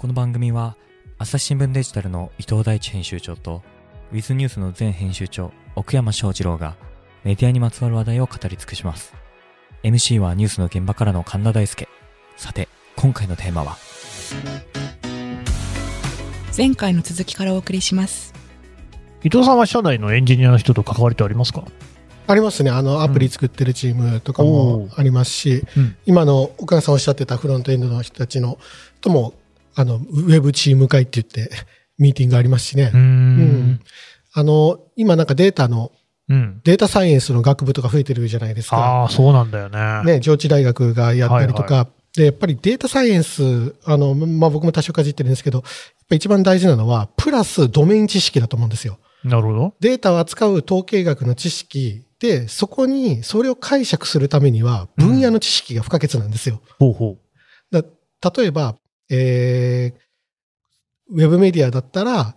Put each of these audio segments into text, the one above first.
この番組は朝日新聞デジタルの伊藤大地編集長とウィズニュースの前編集長奥山翔二郎がメディアにまつわる話題を語り尽くします。MC はニュースの現場からの神田大輔さて今回のテーマは？前回の続きからお送りします。伊藤さんは社内のエンジニアの人と関わりってありますか？ありますね。あの、アプリ作ってるチームとかもありますし、うん。今の岡田さんおっしゃってたフロントエンドの人たちの、とも、あの、ウェブチーム会って言って、ミーティングありますしね。うーうんん。あの、今なんかデータの、うん。データサイエンスの学部とか増えてるじゃないですか。ああ、そうなんだよね。ね、上智大学がやったりとか、はで、やっぱりデータサイエンス、あの、まあ、僕も多少かじってるんですけど、やっぱ一番大事なのは、プラスドメイン知識だと思うんですよ。なるほど。データを扱う統計学の知識で、そこに、それを解釈するためには、分野の知識が不可欠なんですよ。ほうほだ例えば、えー、ウェブメディアだったら、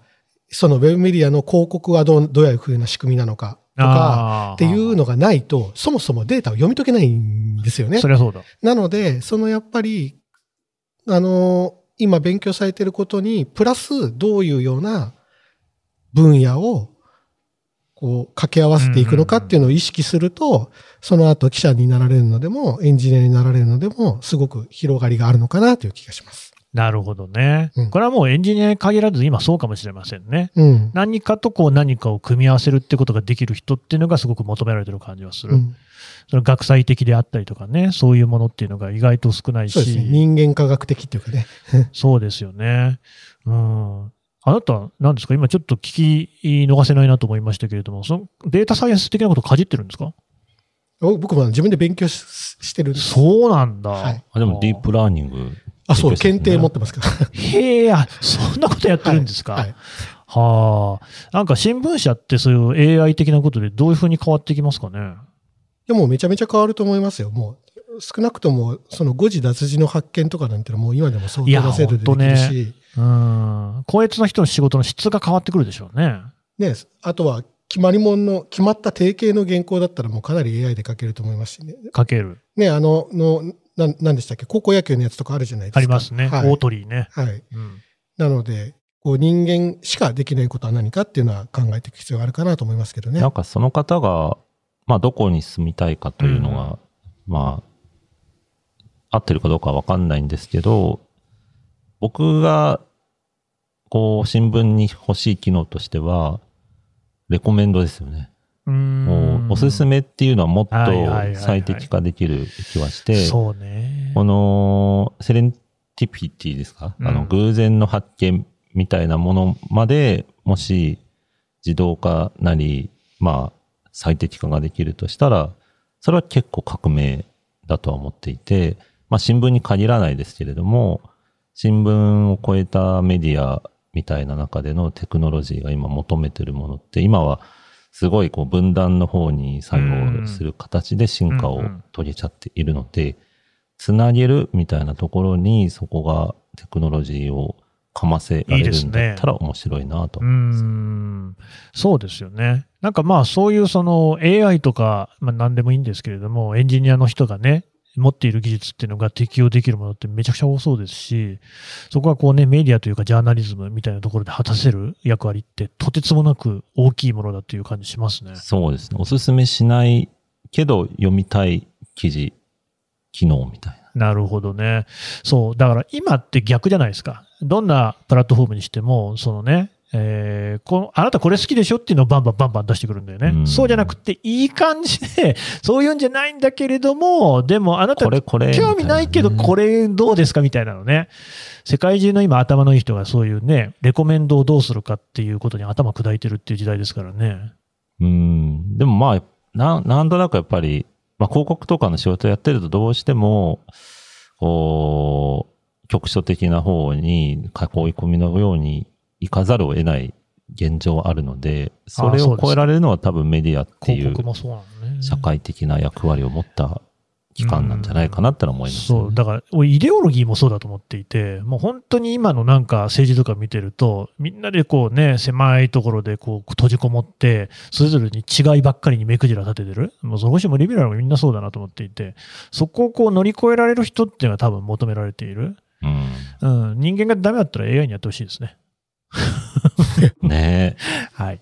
そのウェブメディアの広告はどうどういう風な仕組みなのかう。とか、っていうのがないと、そもそもデータを読み解けないんですよねそ。りゃそうだ。なので、そのやっぱり、あの、今勉強されていることに、プラスどういうような分野を、こう、掛け合わせていくのかっていうのを意識すると、その後記者になられるのでも、エンジニアになられるのでも、すごく広がりがあるのかなという気がします。なるほどね。うんこれはもうエンジニアに限らず今そうかもしれませんね。うん。何かとこう何かを組み合わせるってことができる人っていうのがすごく求められてる感じはする。うんその学際的であったりとかね、そういうものっていうのが意外と少ないし。そうですね。人間科学的っていうかね。そうですよね。うん。あなた、何ですか？今ちょっと聞き逃せないなと思いましたけれども、そのデータサイエンス的なことをかじってるんですか？お僕も自分で勉強ししてる。そうなんだ。はいあでもディープラーニング。あ、そう、検定持もってますから。へえ、あそんなことやってるんですか？はい。はあ。なんか新聞社ってそういう AI 的なことでどういうふうに変わってきますかね？でもめちゃめちゃ変わると思いますよ。もう、少なくとも、その誤字脱字の発見とかなんてのはもう今でも相当な精度でできるし、うん。高越の人の仕事の質が変わってくるでしょうね。ね、あとは決まり物の、決まった定型の原稿だったらもうかなり AI で書けると思いますしね。かける。ね、あの、の、ななんでしたっけ？高校野球のやつとかあるじゃないですか。ありますね。はい大鳥居ね。はい。うん。なので、こう人間しかできないことは何かっていうのは考えていく必要があるかなと思いますけどね。なんかその方が、まあどこに住みたいかというのが、うんまあ、合ってるかどうかはわかんないんですけど、僕が、こう、新聞に欲しい機能としては、レコメンドですよね。うん。もう、おすすめっていうのはもっと最適化できる気はして、そうね。この、セレンティピティですか、うん。あの、偶然の発見みたいなものまで、もし自動化なり、まあ、最適化ができるとしたら、それは結構革命だとは思っていて、まあ、新聞に限らないですけれども、新聞を超えたメディアみたいな中でのテクノロジーが今求めてるものって、今はすごいこう分断の方に作用する形で進化を遂げちゃっているので、つなげるみたいなところにそこがテクノロジーをかませられるんだったら面白いなとう思います。ん。そうですよね。なんかまあそういうその AI とか、まあ何でもいいんですけれども、エンジニアの人がね、持っている技術っていうのが適用できるものってめちゃくちゃ多そうですし、そこはこうね、メディアというかジャーナリズムみたいなところで果たせる役割ってとてつもなく大きいものだという感じしますね。そうですね。おすすめしないけど読みたい記事、機能みたいな。なるほどね。そう。だから今って逆じゃないですか。どんなプラットフォームにしても、そのね、えーこのあなたこれ好きでしょっていうのをバンバンバンバン出してくるんだよね。うんそうじゃなくて、いい感じで、そういうんじゃないんだけれども、でもあなたこれこれ。興味ないけど、これ。れどうですかみたいなのね。世界中の今頭のいい人がそういうね、レコメンドをどうするかっていうことに頭砕いてるっていう時代ですからね。うん。でもまあ、ななんとなくやっぱり、まあ広告とかの仕事やってるとどうしても、こう、局所的な方に囲い込みのように行かざるを得ない現状はあるので、それを超えられるのは多分メディアっていう。社会的な役割を持った機関なんじゃないかなって思います、ねそう、だから、俺イデオロギーもそうだと思っていて、もう本当に今のなんか政治とか見てると、みんなでこうね、狭いところでこう閉じこもって、それぞれに違いばっかりに目くじら立ててる。もうそこしもリベラルもみんなそうだなと思っていて、そこをこう乗り越えられる人っていうのは多分求められている。うん。うん、人間がダメだったら AI にやってほしいですね。ねはい。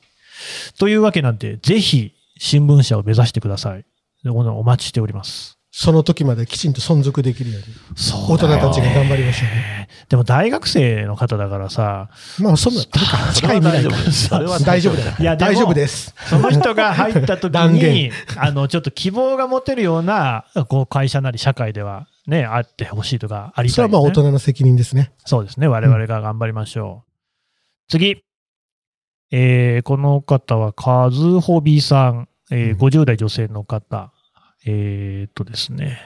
というわけなんで、ぜひ新聞社を目指してください。でお待ちしております。その時まできちんと存続できるように、そう大人たちが頑張りましょうね。でも大学生の方だからさ、まあ、そんな、近い未来からそれは大丈夫だよ。いや大丈夫です。その人が入った時断に言、あの、ちょっと希望が持てるような、こう、会社なり社会ではね、あってほしいとかありたい、ね。それはまあ、大人の責任ですね。そうですね。我々が頑張りましょう。次。えーこの方は、カズホビさん、えーうん50代女性の方。えーっとですね。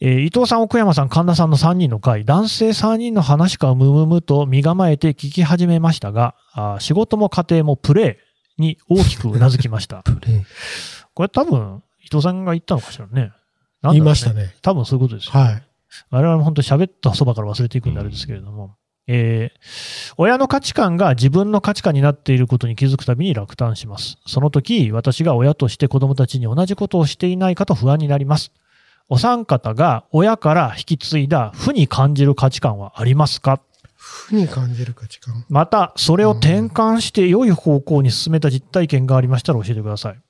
えー伊藤さん、奥山さん、神田さんの3人の会、男性3人の話かむむむと身構えて聞き始めましたが、あー仕事も家庭もプレイに大きくうなずきました。うんこれ多分、伊藤さんが言ったのかしらね。なんだろう言いましたね。多分そういうことですよ。はい。我々も本当喋ったそばから忘れていくんであれですけれども、えー親の価値観が自分の価値観になっていることに気づくたびに落胆します。その時、私が親として子供たちに同じことをしていないかと不安になります。お三方が親から引き継いだ負に感じる価値観はありますか？負に感じる価値観。また、それを転換して良い方向に進めた実体験がありましたら教えてください。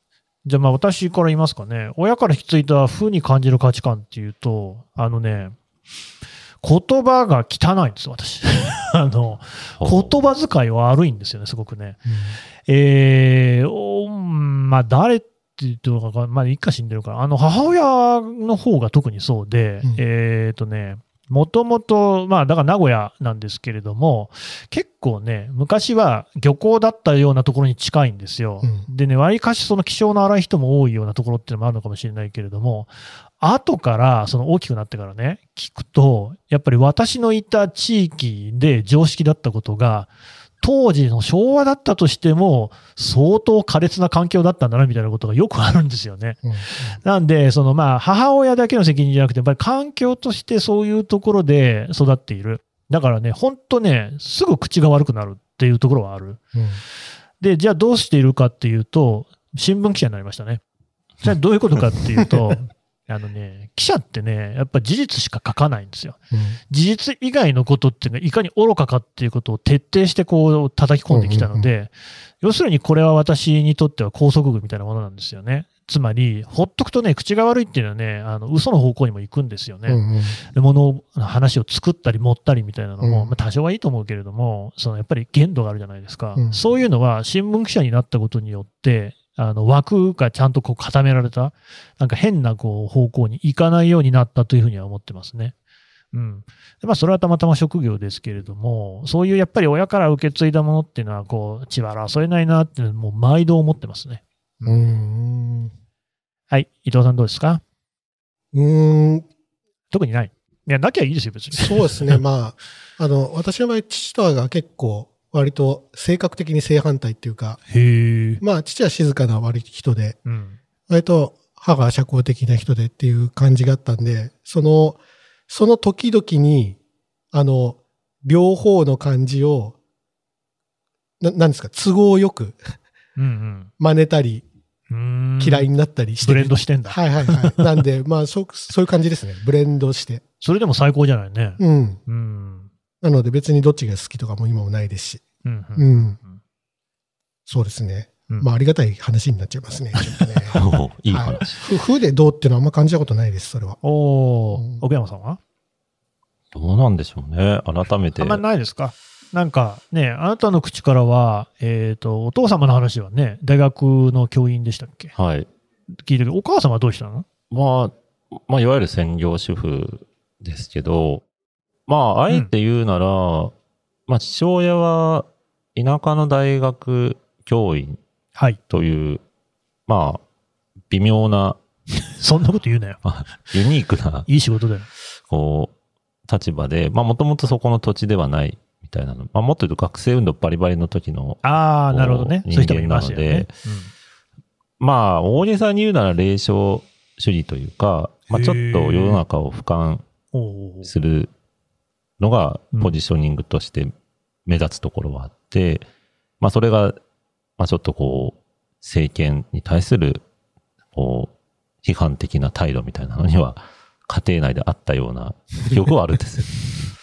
じゃあまあ私から言いますかね。親から引き継いだ負に感じる価値観っていうと、あのね、言葉が汚いんです、私。あの、言葉遣いは悪いんですよね、すごくね。えー、おまあ誰って言ってるのか、まあ一家死んでるから、あの母親の方が特にそうで、うんえっ、とね、もともと、まあだから名古屋なんですけれども、結構ね、昔は漁港だったようなところに近いんですよ。うんでね、わりかしその気性の荒い人も多いようなところっていうのもあるのかもしれないけれども、後から、その大きくなってからね、聞くと、やっぱり私のいた地域で常識だったことが、当時の昭和だったとしても、相当苛烈な環境だったんだな、みたいなことがよくあるんですよね。うんなんで、そのまあ、母親だけの責任じゃなくて、やっぱり環境としてそういうところで育っている。だからね、ほんとね、すぐ口が悪くなるっていうところはある。うんで、じゃあどうしているかっていうと、新聞記者になりましたね。じゃあどういうことかっていうと、あのね、記者ってね、やっぱ事実しか書かないんですよ。事実以外のことっていうのがいかに愚かかっていうことを徹底してこう叩き込んできたので、要するにこれは私にとっては拘束具みたいなものなんですよね。つまり、ほっとくとね、口が悪いっていうのはね、あの、嘘の方向にも行くんですよね。うんうんで物を、話を作ったり持ったりみたいなのも、うんまあ多少はいいと思うけれども、そのやっぱり限度があるじゃないですか。うんそういうのは新聞記者になったことによって、あの枠がちゃんとこう固められた、なんか変なこう方向に行かないようになったというふうには思ってますね。うん。でまあ、それはたまたま職業ですけれども、そういうやっぱり親から受け継いだものっていうのは、こう、血は争えないなっていうのはもう毎度思ってますね。うんはい。伊藤さんどうですか？うんうん特にない。いや、なきゃいいですよ、別に。そうですね。まあ、あの、私の場合、父と母が結構、割と性格的に正反対っていうか。まあ、父は静かな割と人で、うん。割と母は社交的な人でっていう感じがあったんで、その、その時々に、あの、両方の感じを、ななんですか、都合よくうん真似たり、うん。嫌いになったりしてるブレンドしてんだ。はいはいはい。なんで、まあ、そう、そういう感じですね。ブレンドして。それでも最高じゃないね。うん。うん。なので別にどっちが好きとかも今もないですし。うん。ううんん。そうですね。うんまあ、ありがたい話になっちゃいますね。ちょっとね。おいい話。はいふ負でどうっていうのはあんま感じたことないです、それは。おーうん奥山さんは？どうなんでしょうね。改めて。あんまりないですか？なんかね、あなたの口からは、えっ、と、お父様の話はね、大学の教員でしたっけ？はい。聞いたけど、お母様はどうしたの？まあ、まあ、いわゆる専業主婦ですけど、まあ、あえて言うなら、まあ、父親は田舎の大学教員はい。という、まあ、微妙な、そんなこと言うなよ。ユニークな、いい仕事だよ。こう、立場で、まあ、もともとそこの土地ではないみたいなの。まあ、もっと言うと学生運動バリバリの時の、ああ、なるほどね。こうそういう人もいますよね人間なので。まあ、大げさに言うなら霊障主義というか、まあ、ちょっと世の中を俯瞰するのがうんポジショニングとして目立つところはあって、まあそれが、まあちょっとこう、政権に対する、こう、批判的な態度みたいなのには家庭内であったような記憶はあるんですよ。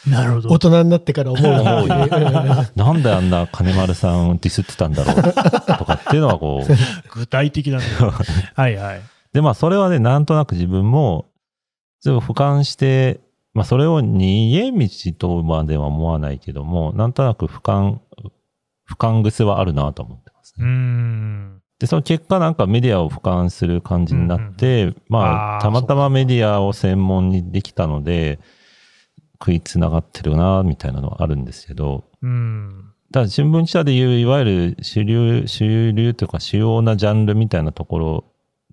なるほど大。人になってから思う。思ううん なんであんな金丸さんディスってたんだろうとかっていうのはこう、具体的なんだよ。はいはい。で、まあ、それはね、なんとなく自分も、俯瞰して、まあ、それを逃げ道とまでは思わないけども、なんとなく俯瞰、俯瞰癖はあるなと思ってますね。ん。で、その結果なんかメディアを俯瞰する感じになって、まあ、あーたまたまメディアを専門にできたので、食いつながってるな、みたいなのはあるんですけど、うん。ただ新聞記者でいう、いわゆる主流、主流というか主要なジャンルみたいなところ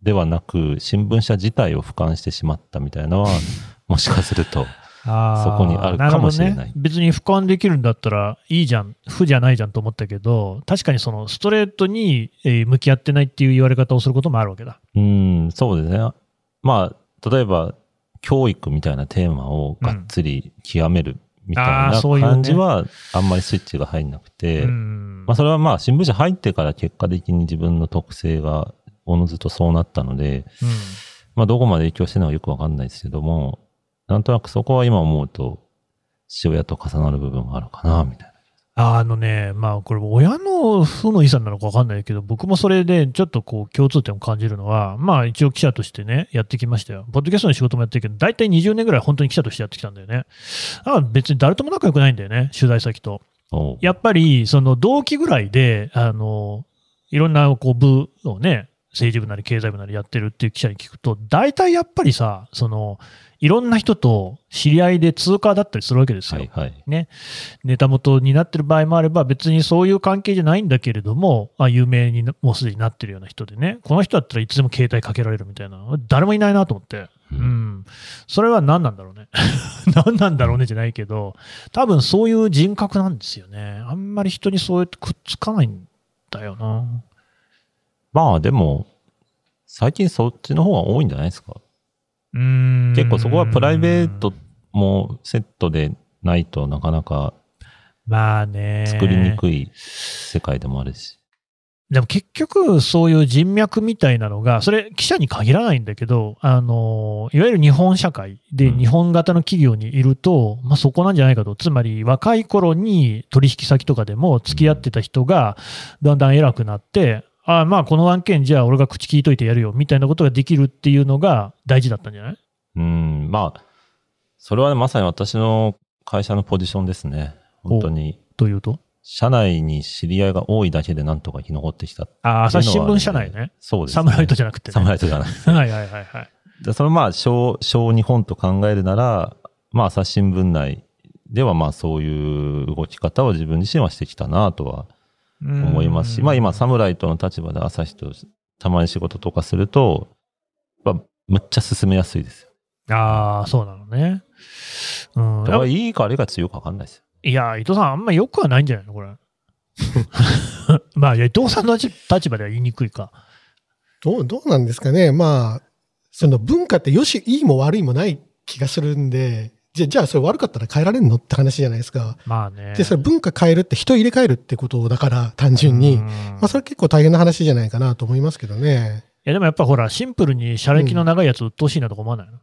ではなく、新聞社自体を俯瞰してしまったみたいなのは、もしかすると、そこにあるかもしれないね。別に俯瞰できるんだったらいいじゃん、負じゃないじゃんと思ったけど、確かにそのストレートにえー向き合ってないっていう言われ方をすることもあるわけだ。うん、そうですね。まあ、例えば、教育みたいなテーマをがっつり極めるみたいあな感じは、あんまりスイッチが入んなくて、うんまあ、それはまあ、新聞社入ってから結果的に自分の特性がおのずとそうなったので、うんまあ、どこまで影響してるのかよくわかんないですけども、なんとなくそこは今思うと、父親と重なる部分があるかな、みたいな。あのね、まあこれ親の負の遺産なのか分かんないけど、僕もそれでちょっとこう共通点を感じるのは、まあ一応記者としてね、やってきましたよ。ポッドキャストの仕事もやってるけど、大体20年ぐらい本当に記者としてやってきたんだよね。だから別に誰とも仲良くないんだよね、取材先と。やっぱりその同期ぐらいで、あの、いろんなこう部をね、政治部なり経済部なりやってるっていう記者に聞くと、大体やっぱりさ、その、いろんな人と知り合いで通過だったりするわけですよ。はいはい。ネタ元になってる場合もあれば、別にそういう関係じゃないんだけれども、あ有名になもうすでになってるような人でね、この人だったらいつでも携帯かけられるみたいな、誰もいないなと思って、ううんん、それは何なんだろうね。何なんだろうねじゃないけど、多分そういう人格なんですよね。あんまり人にそうやってくっつかないんだよな。まあでも、最近そっちの方が多いんじゃないですか。結構そこはプライベートもセットでないとなかなかまあね。作りにくい世界でもあるし。でも結局、そういう人脈みたいなのが、それ、記者に限らないんだけど、あの、いわゆる日本社会でうん日本型の企業にいると、まあそこなんじゃないかと。つまり、若い頃に取引先とかでも付き合ってた人が、だんだん偉くなって、ああ、まあこの案件じゃあ俺が口聞いといてやるよ、みたいなことができるっていうのが大事だったんじゃない？うん、まあ、それはまさに私の会社のポジションですね。本当に。というと？社内に知り合いが多いだけでなんとか生き残ってきたああ、は朝日新聞社内ね。そうです、サムライトじゃなくてね。サムライトじゃない。はいはいはいはい。でそれまあ、小、小日本と考えるなら、まあ、朝日新聞内ではまあ、そういう動き方を自分自身はしてきたなとは思いますし、まあ今、サムライトの立場で朝日とたまに仕事とかすると、まあ、むっちゃ進めやすいですよ。ああ、そうなのね。うん。だからいいか悪いか強くわかんないですよ。いや、伊藤さん、あんま良くはないんじゃないの？これ。まあ、伊藤さんの立立場では言いにくいか。どう、どうなんですかね。まあ、その文化ってよし、いいも悪いもない気がするんで、じゃ、じゃあそれ悪かったら変えられるの？って話じゃないですか。まあね。で、それ文化変えるって人入れ替えるってことだから、単純に。うんまあ、それ結構大変な話じゃないかなと思いますけどね。いや、でもやっぱほら、シンプルに社歴の長いやつ鬱陶しいなとか思わないの、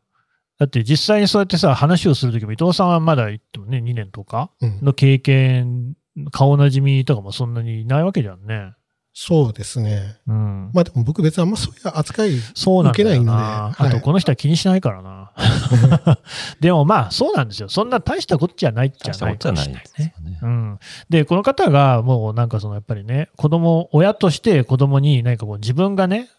だって実際にそうやってさ、話をするときも伊藤さんはまだ言ってもね、2年とかうん。の経験、顔なじみとかもそんなにいないわけじゃんね。そうですね。うん。まあでも僕別にあんまそういう扱い、そうなんだよ受けないのでな。はいあと、この人は気にしないからな。でもまあ、そうなんですよ。そんな大したことじゃないじゃ大したないかことじゃないもしれないね。ですよね。うん、で、この方がもうなんかそのやっぱりね、子供、親として子供に何かこう自分がね、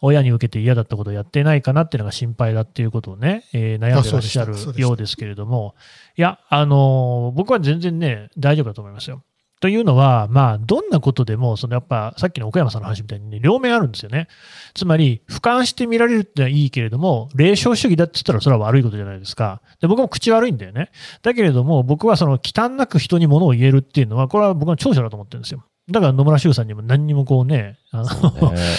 親に受けて嫌だったことをやってないかなっていうのが心配だっていうことをね、えー悩んでらっしゃるようですけれども、いや、あのー僕は全然ね、大丈夫だと思いますよ。というのは、まあ、どんなことでも、そのやっぱ、さっきの岡山さんの話みたいにね、両面あるんですよね。つまり、俯瞰して見られるってのはいいけれども、霊障主義だって言ったらそれは悪いことじゃないですか。で、僕も口悪いんだよね。だけれども、僕はその、忌憚なく人に物を言えるっていうのは、これは僕の長所だと思ってるんですよ。だから野村修さんにも何にもこうね、あの、ね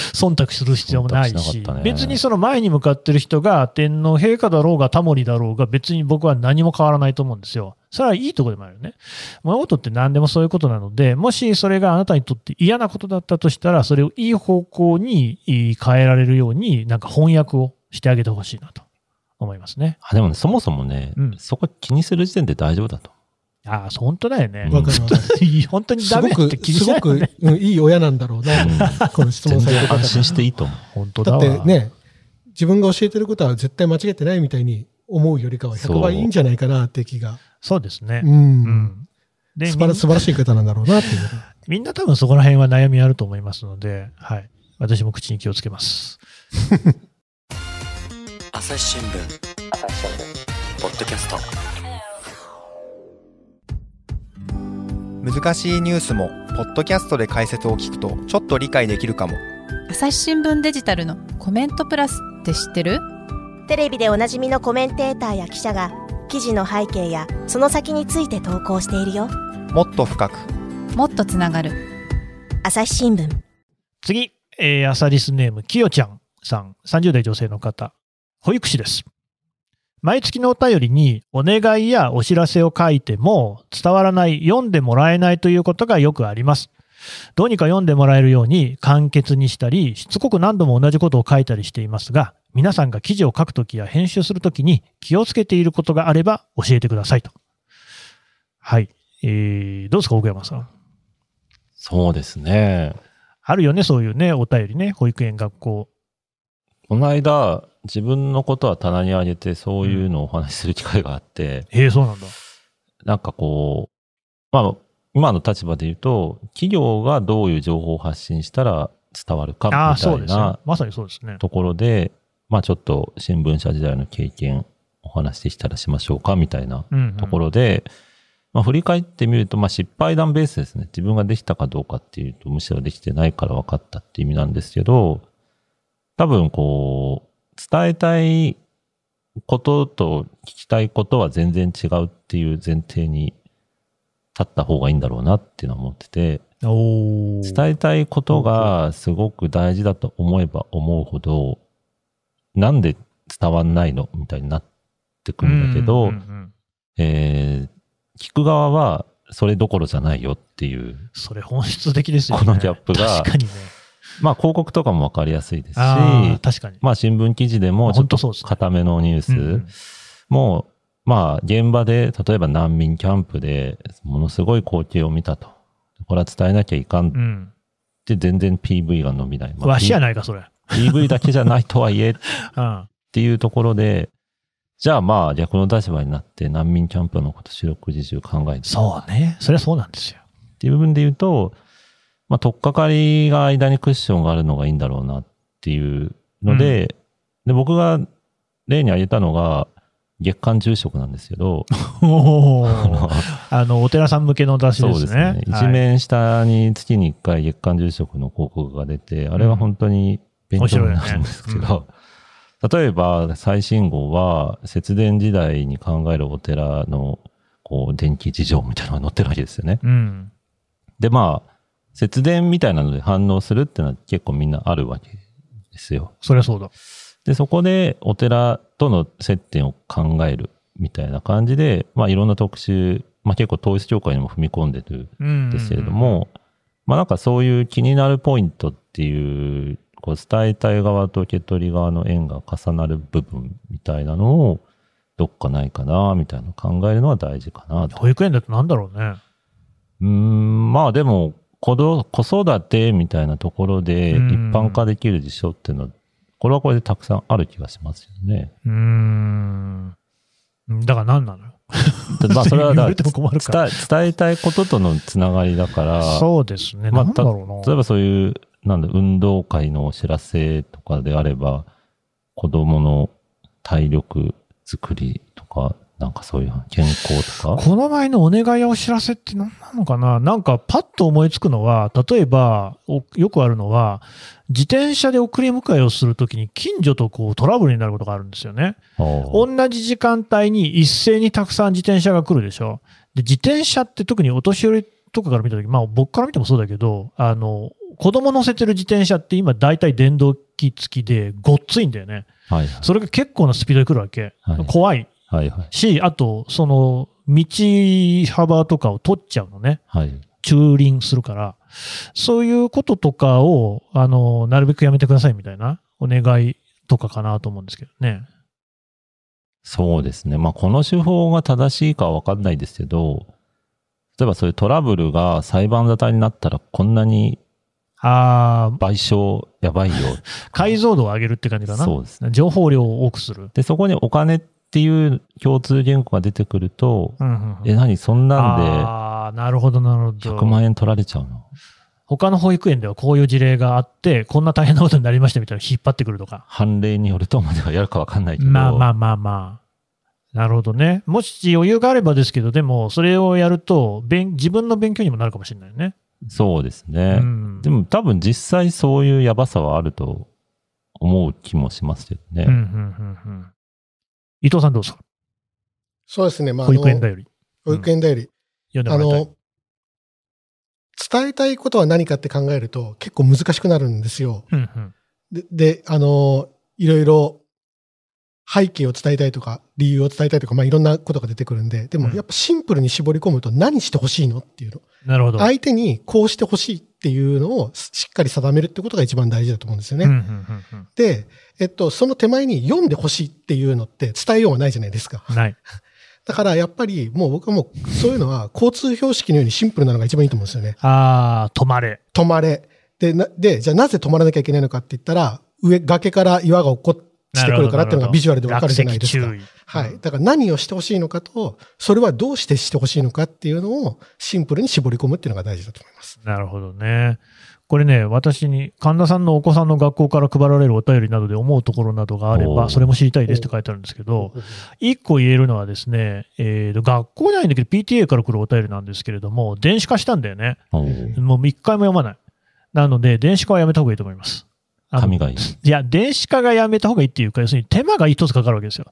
忖度する必要もないししね別にその前に向かってる人が天皇陛下だろうがタモリだろうが別に僕は何も変わらないと思うんですよ。それはいいところでもあるよね。物事って何でもそういうことなので、もしそれがあなたにとって嫌なことだったとしたら、それをいい方向に変えられるように、なんか翻訳をしてあげてほしいなと。思いますね。あでもね、そもそもね、うんそこ気にする時点で大丈夫だと。ああ、そう本当だよね。わかるわかる本当にすダメごく、って気にすごく、しないよね。うんいい親なんだろうな、うんこの質全問されて安心していいと思う。本当だだわ。ってね、自分が教えてることは絶対間違ってないみたいに思うよりかは100倍いいんじゃないかなって気が。そうですね。うん。うん。で、素晴ら素晴らしい方なんだろうなっていう。みんな多分そこら辺は悩みあると思いますので、はい。私も口に気をつけます。朝日新聞ポッドキャスト難しいニュースもポッドキャストで解説を聞くとちょっと理解できるかも。朝日新聞デジタルのコメントプラスって知ってる？テレビでおなじみのコメンテーターや記者が記事の背景やその先について投稿しているよ。もっと深く。もっとつながる。朝日新聞。次、えー、朝リスネーム、きよちゃんさん、30代女性の方、保育士です。毎月のお便りにお願いやお知らせを書いても伝わらない、読んでもらえないということがよくあります。どうにか読んでもらえるように簡潔にしたり、しつこく何度も同じことを書いたりしていますが、皆さんが記事を書くときや編集するときに気をつけていることがあれば教えてくださいと。はい。えー、どうですか、奥山さん。そうですね。あるよね、そういうね、お便りね、保育園、学校。この間、自分のことは棚に上げて、そういうのをお話しする機会があって、ええそうなんだ。なんかこう、まあ、今の立場で言うと、企業がどういう情報を発信したら伝わるかみああ、たそうですねいな。まさにそうですね。ところで、まあちょっと新聞社時代の経験お話しできたらしましょうかみたいなうんうんところで、まあ振り返ってみると、まあ失敗談ベースですね。自分ができたかどうかっていうと、むしろできてないから分かったっていう意味なんですけど、多分こう、伝えたいことと聞きたいことは全然違うっていう前提に立った方がいいんだろうなっていうのは思ってて、伝えたいことがすごく大事だと思えば思うほど、なんで伝わんないのみたいになってくるんだけど、えー聞く側はそれどころじゃないよっていう、それ本質的ですよね。このギャップが確かにね。まあ広告とかもわかりやすいですし、確かに。まあ新聞記事でもちょっと本当そうですね固めのニュース、うんうんもう、まあ現場で、例えば難民キャンプでものすごい光景を見たと。これは伝えなきゃいかんっうん。て全然 PV が伸びない。まあわしやないか、それ。PV だけじゃないとはいえっ うん。ていうところで、じゃあまあ逆の立場になって難民キャンプのこと四六時中考えてそうね。それはそうなんですよ。っていう部分で言うと、まあ、取っかかりが間にクッションがあるのがいいんだろうなっていうので、で、僕が例に挙げたのが、月間住職なんですけど、あの、お寺さん向けの出しそうでねですすね。。はい一面下に月に1回月間住職の広告が出て、あれは本当に勉強になるんですけ面白いど、例えば最新号は節電時代に考えるお寺のこう電気事情みたいなのが載ってるわけですよね。うん。で、まあ、節電みたいなので反応するっていうのは結構みんなあるわけですよ。そりゃそうだ。で、そこでお寺との接点を考えるみたいな感じで、まあいろんな特集、まあ結構統一教会にも踏み込んでるうんんですけれども、まあなんかそういう気になるポイントっていう、こう伝えたい側と受け取り側の縁が重なる部分みたいなのを、どっかないかな、みたいなのを考えるのは大事かなと。保育園だとなんだろうね。うーん、まあでも、子ど子育てみたいなところで一うん般化できる事象っていうのは、これはこれでたくさんある気がしますよね。うーん。だから何なの？よ。まあそれはだから。伝え伝えたいこととのつながりだから、そうですね。まあなんだろうな。例えばそういう、なんだ、運動会のお知らせとかであれば、子供の体力作りとか、なんかそういう健康とか？この前のお願いやお知らせって何なのかな？なんかパッと思いつくのは、例えば、およくあるのは、自転車で送り迎えをするときに近所とこうトラブルになることがあるんですよね。お同じ時間帯に一斉にたくさん自転車が来るでしょ。で、自転車って特にお年寄りとかから見たとき、まあ僕から見てもそうだけど、あの、子供乗せてる自転車って今大体電動機付きでごっついんだよね。はいそれが結構なスピードで来るわけ。はい怖いはいはいし、あと、その、道幅とかを取っちゃうのね。はい。駐輪するから、そういうこととかを、あの、なるべくやめてくださいみたいなお願いとかかなと思うんですけどね。そうですね。まあ、この手法が正しいかはわかんないですけど、例えばそういうトラブルが裁判沙汰になったらこんなにああ、賠償やばいよ。解像度を上げるって感じかな。そうですね。情報量を多くする。で、そこにお金っていう共通言語が出てくると、うんうんうんえ、何そんなんああ、なるほど、なるほでど。100万円取られちゃうの？他の保育園ではこういう事例があって、こんな大変なことになりましたみたいなの引っ張ってくるとか。判例によるとまではやるかわかんないけど。まあまあまあまあ。なるほどね。もし余裕があればですけど、でも、それをやると、勉自分の勉強にもなるかもしれないよね。そうですね。うんでも多分実際そういうやばさはあると思う気もしますけどね。うんうんうんうん伊藤さんどうですか？そうですね。まあ、あ保の育園だより。保育園だより。あ読んでもらいたい。の、伝えたいことは何かって考えると結構難しくなるんですよ。うんうんで、であの、いろいろ背景を伝えたいとか、理由を伝えたいとか、まあいろんなことが出てくるんで、でもうんやっぱシンプルに絞り込むと何してほしいのっていうの。なるほど。相手にこうしてほしいっていうのをしっかり定めるってことが一番大事だと思うんですよね。うんうんうんで、えっと、その手前に読んでほしいっていうのって伝えようがないじゃないですか。うんない。だからやっぱりもう僕はもうそういうのは交通標識のようにシンプルなのが一番いいと思うんですよね。ああ、止まれ。止まれ。で、なで、じゃあなぜ止まらなきゃいけないのかって言ったら、上、崖から岩が落っこちてくるからっていうのがビジュアルでわかるじゃないですか。はい。だから何をしてほしいのかと、それはどうしてしてほしいのかっていうのをシンプルに絞り込むっていうのが大事だと思います。なるほどね。これね、私に神田さんのお子さんの学校から配られるお便りなどで思うところなどがあれば、それも知りたいですって書いてあるんですけど、一個言えるのはですね、えーと学校じゃないんだけど PTA から来るお便りなんですけれども、電子化したんだよね。もう一回も読まない。なので、電子化はやめた方がいいと思います。紙がいい。いや、電子化がやめた方がいいっていうか、要するに手間が一つかかるわけですよ。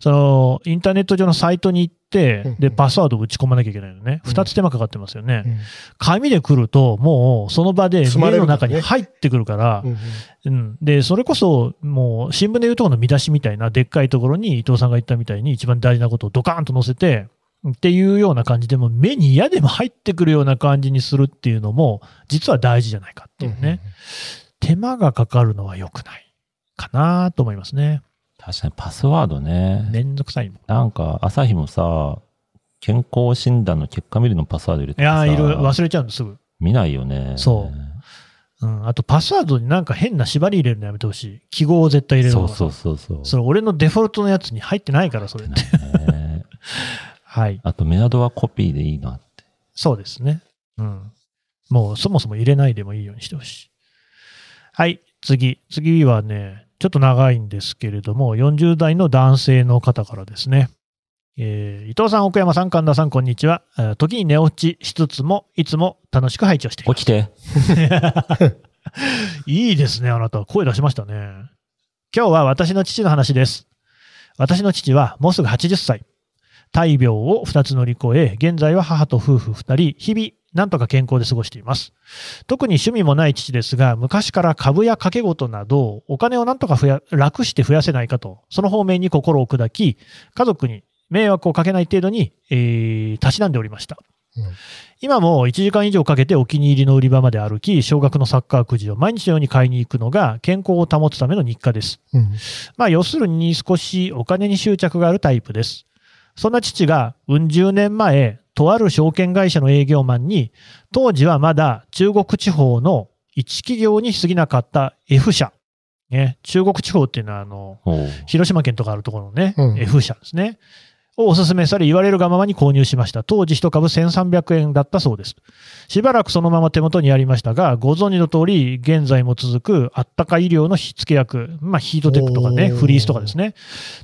その、インターネット上のサイトに行ってうん、で、パスワードを打ち込まなきゃいけないのね。うん二つ手間かかってますよね。うん紙で来ると、もうその場で積まれ家の中に入ってくるからう、んうん、で、それこそ、もう新聞で言うところの見出しみたいな、でっかいところに伊藤さんが言ったみたいに、一番大事なことをドカーンと載せて、っていうような感じでも、目に嫌でも入ってくるような感じにするっていうのも、実は大事じゃないかっていうね。手間がかかるのは良くないかなと思いますね。確かにパスワードね。めんどくさいもん。なんか、朝日もさ、健康診断の結果見るのパスワード入れてさいやー、いる、忘れちゃうんです、すぐ。見ないよね。そううん。あと、パスワードになんか変な縛り入れるのやめてほしい。記号を絶対入れるのがそうそうそうそう。それ、俺のデフォルトのやつに入ってないから、それって。ね はい。あと、メアドはコピーでいいなって。そうですね。うん。もうそもそも入れないでもいいようにしてほしい。はい、次。次はね、ちょっと長いんですけれども、40代の男性の方からですね。えー伊藤さん、奥山さん、神田さん、こんにちは。えー時に寝落ちしつつも、いつも楽しく配置をしています。起きて。いいですね、あなた。声出しましたね。今日は私の父の話です。私の父はもうすぐ80歳。大病を2つ乗り越え、現在は母と夫婦2人、日々、なんとか健康で過ごしています。特に趣味もない父ですが、昔から株や掛け事など、お金をなんとか楽して増やせないかと、その方面に心を砕き、家族に迷惑をかけない程度に、えー、たしなんでおりました。うん今も1時間以上かけてお気に入りの売り場まで歩き、少額のサッカーくじを毎日のように買いに行くのが健康を保つための日課です。うんまあ、要するに少しお金に執着があるタイプです。そんな父が、うん十年前、とある証券会社の営業マンに、当時はまだ中国地方の一企業に過ぎなかった F 社。ね、中国地方っていうのは、あの、広島県とかあるところのね、うん F 社ですね。をお勧めされ言われるがままに購入しました。当時1株1300円だったそうです。しばらくそのまま手元にありましたが、ご存知の通り、現在も続くあったか医療の火付け薬、まあヒートテックとかね、フリースとかですね。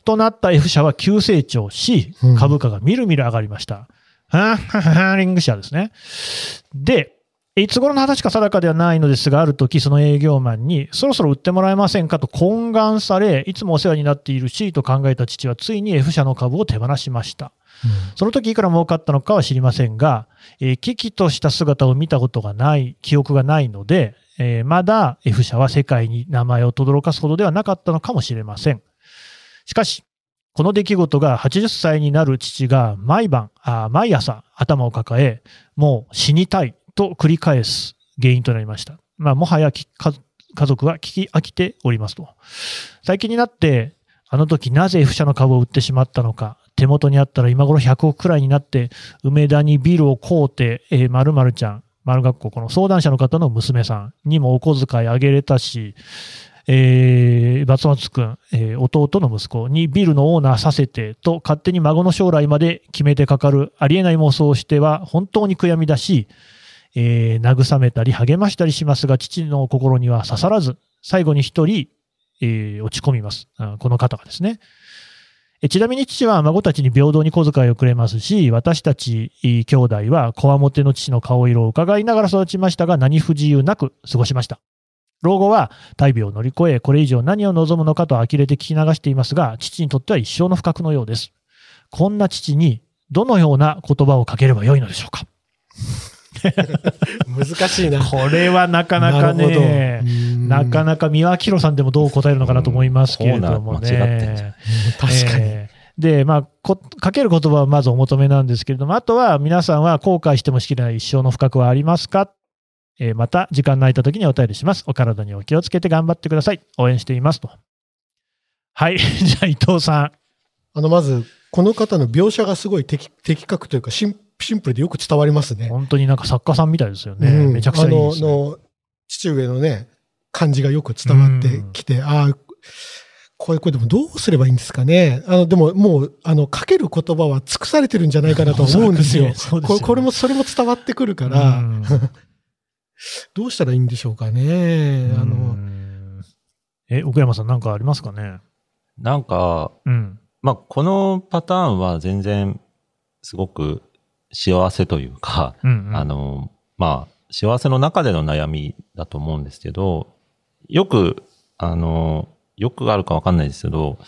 となった F 社は急成長しうん、株価がみるみる上がりました。ハーハーリング社ですね。で、いつ頃の話か定かではないのですが、ある時その営業マンに、そろそろ売ってもらえませんかと懇願され、いつもお世話になっているしと考えた父は、ついに F 社の株を手放しました。その時いくら儲かったのかは知りませんが、えー危機とした姿を見たことがない、記憶がないので、えーまだ F 社は世界に名前を轟かすほどではなかったのかもしれません。しかし、この出来事が80歳になる父が毎晩、あ毎朝頭を抱え、もう死にたいと繰り返す原因となりました。まあ、もはや家家族は聞き飽きておりますと。最近になって、あの時なぜ F 社の株を売ってしまったのか。手元にあったら今頃100億くらいになって、梅田にビルを買うて、えー、〇〇ちゃん、丸学校、この相談者の方の娘さんにもお小遣いあげれたし、えー、バツマツ君、えー弟の息子にビルのオーナーさせてと勝手に孫の将来まで決めてかかるありえない妄想をしては本当に悔やみだし、えー慰めたり励ましたりしますが父の心には刺さらず最後に一人、えー落ち込みますこの方がですねちなみに父は孫たちに平等に小遣いをくれますし、私たち兄弟はこわもての父の顔色を伺いながら育ちましたが、何不自由なく過ごしました。老後は大病を乗り越え、これ以上何を望むのかと呆れて聞き流していますが、父にとっては一生の不覚のようです。こんな父にどのような言葉をかければよいのでしょうか？難しいな。これはなかなかね、なかか。なか三輪明宏さんでもどう答えるのかなと思いますけれどもうんコー。確かに。えーで、まあこ、かける言葉はまずお求めなんですけれども、あとは皆さんは後悔してもしきれない一生の不覚はありますか？えーまた、時間の空いた時にお便りします。お体にお気をつけて頑張ってください。応援していますと。はい。じゃあ、伊藤さん。あの、まず、この方の描写がすごい的的確というかシン、シンプルでよく伝わりますね。本当になんか作家さんみたいですよね。うんめちゃくちゃいいです、ね。あの、の父上のね、感じがよく伝わってきて、ああ、これ、これでもどうすればいいんですかね。あの、でももう、あの、かける言葉は尽くされてるんじゃないかなと思うんですよ。そうですよねこれこれも、それも伝わってくるから、うんどうしたらいいんでしょうかね。あうの、んえ、奥山さんなんかありますかね？なんか、うん。まあ、このパターンは全然、すごく幸せというか、うん、うん。あの、まあ、幸せの中での悩みだと思うんですけど、よく、あの、よくあるかわかんないですけど、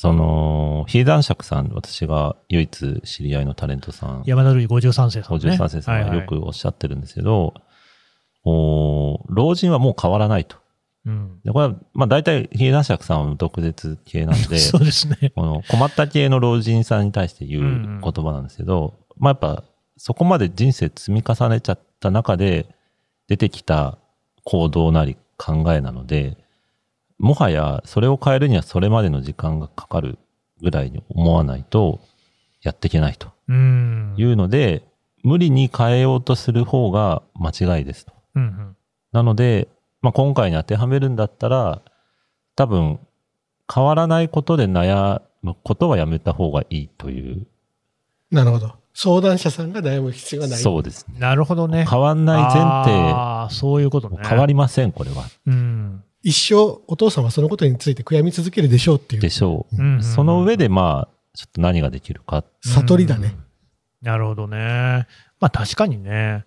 その、ヒーダンシャクさん、私が唯一知り合いのタレントさん、山田るい53世さん、ね。53世さんはいはいがよくおっしゃってるんですけど、お老人はもう変わらないと。うん。でこれは、まあ大体ヒーダンシャクさんは毒舌系なんで、そうですね。この困った系の老人さんに対して言う言葉なんですけど、まあやっぱそこまで人生積み重ねちゃった中で出てきた行動なり考えなので、もはやそれを変えるにはそれまでの時間がかかるぐらいに思わないとやっていけないとうん。いうので、無理に変えようとする方が間違いですと。うんうん。なので、まあ、今回に当てはめるんだったら、多分、変わらないことで悩むことはやめた方がいいという。なるほど。相談者さんが悩む必要がない。そうですね。なるほどね。変わんない前提、ああ、そういうことね。変わりません、これは。うん。一生お父さんはそのことについて悔やみ続けるでしょうっていう。でしょう。うんうんその上で、まあ、ちょっと何ができるか。悟りだね。なるほどね。まあ確かにね。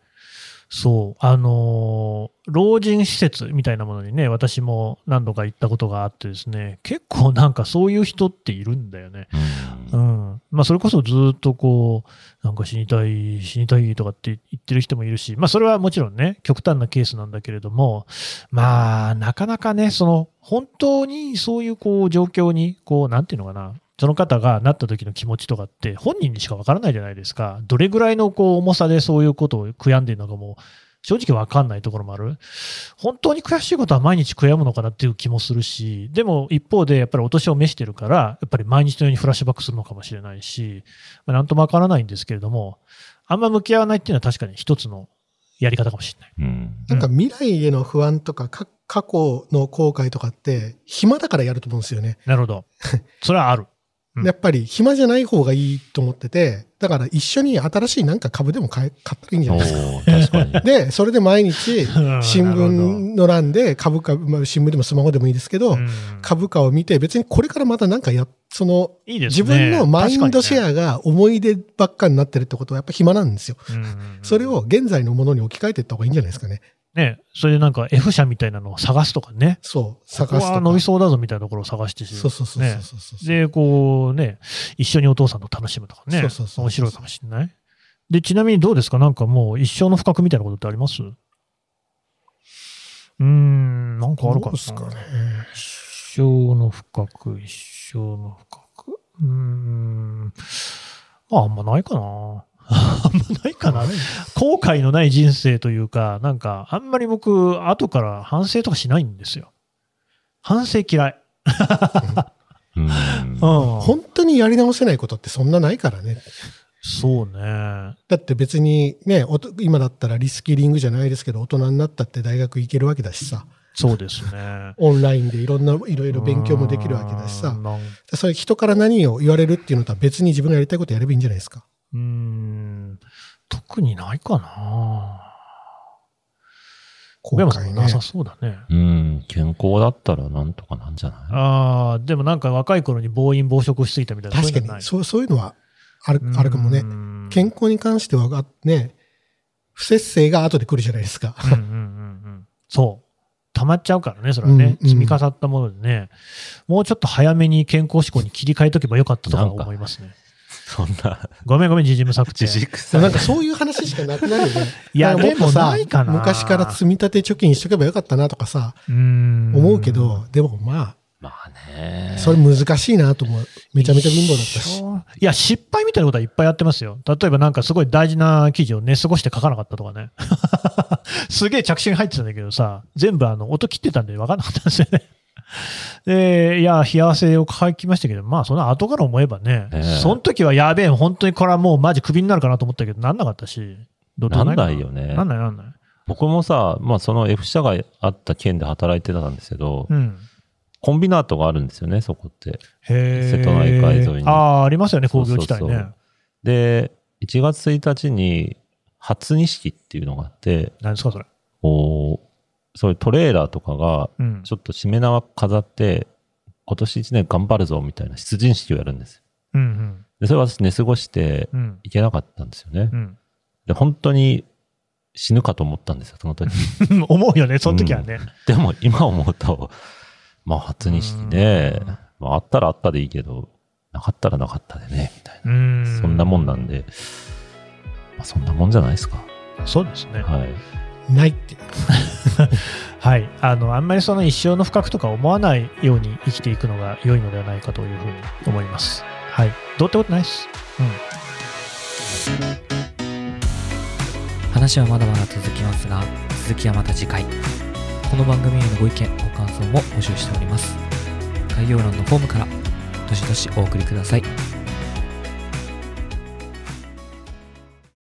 そう。あのー老人施設みたいなものにね、私も何度か行ったことがあってですね、結構なんかそういう人っているんだよね。ううんん。まあそれこそずっとこう、なんか死にたい、死にたいとかって言ってる人もいるし、まあそれはもちろんね、極端なケースなんだけれども、まあなかなかね、その本当にそういうこう状況に、こう、なんていうのかな、その方がなった時の気持ちとかって本人にしかわからないじゃないですか。どれぐらいのこう重さでそういうことを悔やんでるのかも正直わかんないところもある。本当に悔しいことは毎日悔やむのかなっていう気もするし、でも一方でやっぱりお年を召してるから、やっぱり毎日のようにフラッシュバックするのかもしれないし、まあ、なんともわからないんですけれども、あんま向き合わないっていうのは確かに一つのやり方かもしれない。うん。なんか未来への不安とか、か過去の後悔とかって、暇だからやると思うんですよね。なるほど。それはある。うんやっぱり暇じゃない方がいいと思ってて、だから一緒に新しいなんか株でも買え買ったらいいんじゃおないですか。かに。で、それで毎日、新聞の欄で株価、まあ、新聞でもスマホでもいいですけど、株価を見て、別にこれからまたなんかや、その、いいね自分のマインドシェ確アが思い出ばっかになってるってことはやっぱ暇なんですよ。それを現在のものに置き換えていった方がいいんじゃないですかね。ね、それでなんか F 社みたいなのを探すとかね。そう、探すとか。は伸びそうだぞみたいなところを探してしそうそうそうねそうそう。で、こうね、一緒にお父さんと楽しむとかね。そうそうそう面白いかもしれない。で、ちなみにどうですか？なんかもう一生の不覚みたいなことってあります？うーん、なんかあるかなですかね。一生の不覚、一生の不覚。うーん。まあ、あんまないかな。あんまないかな。後悔のない人生というか、なんか、あんまり僕、後から反省とかしないんですよ。反省嫌い。うん。うん。本当にやり直せないことってそんなないからね。そうね。だって別にね、おと今だったらリスキリングじゃないですけど、大人になったって大学行けるわけだしさ、そうですね。オンラインでいろんな、いろいろ勉強もできるわけだしさそういう人から何を言われるっていうのとは別に自分がやりたいことやればいいんじゃないですか。うーん、特にないかな。小山さんもなさそうだね。うん。健康だったらなんとかなんじゃない？ああ、でもなんか若い頃に暴飲暴食しすぎたみたいな。確かそういうのない？に、そうそういうのはあるあるかもねう。ん健康に関してはがね、不節制が後で来るじゃないですか。うんうんうんうんそう。溜まっちゃうからね、それはね。うんうん積み重なったものでね。もうちょっと早めに健康志向に切り替えとけばよかったとか思いますね。そんな、ごめんごめん、じじむさくて。自軸さなんかそういう話しかなくなるよね。いや、でもないかな。昔から積み立て貯金しとけばよかったなとかさ、うん思うけど、でもままあねあ、。それ難しいなと思う。めちゃめちゃ貧乏だったし。いや、失敗みたいなことはいっぱいやってますよ。例えばなんかすごい大事な記事を寝過ごして書かなかったとかね。すげえ着信入ってたんだけどさ、全部あの音切ってたんで分かんなかったんですよね。で、いや、冷や汗を書きましたけど、まあその後から思えばね、ええその時はやべえ、本当にこれはもうマジクビになるかなと思ったけど、なんなかったし、どうなんかないよねなんないなんない。僕もさ、まあその F 社があった県で働いてたんですけど、うん。コンビナートがあるんですよね、そこって。瀬戸内海沿いにああ、ありますよね、工業地帯ねそうそうそう。で、1月1日に初錦っていうのがあって、何ですか、それ。こう、そういうトレーラーとかが、うん。ちょっとしめ縄飾って、今年1年頑張るぞみたいな出陣式をやるんですよ。うんうん。で、それ私寝過ごしてうん。行けなかったんですよねう。ん。で、本当に死ぬかと思ったんですよ、その時。思うよね、その時はね。でも今思うと、まあ初錦でうん、まああったらあったでいいけど、なかったらなかったでね、みたいな。うん。そんなもんなんで、まあそんなもんじゃないですか。そうですね。はい。ないって。はい。あの、あんまりその一生の深くとか思わないように生きていくのが良いのではないかというふうに思います。はい。どうってことないです。話はまだまだ続きますが続きはまた次回この番組へのご意見ご感想も募集しております概要欄のフォームからどしどしお送りください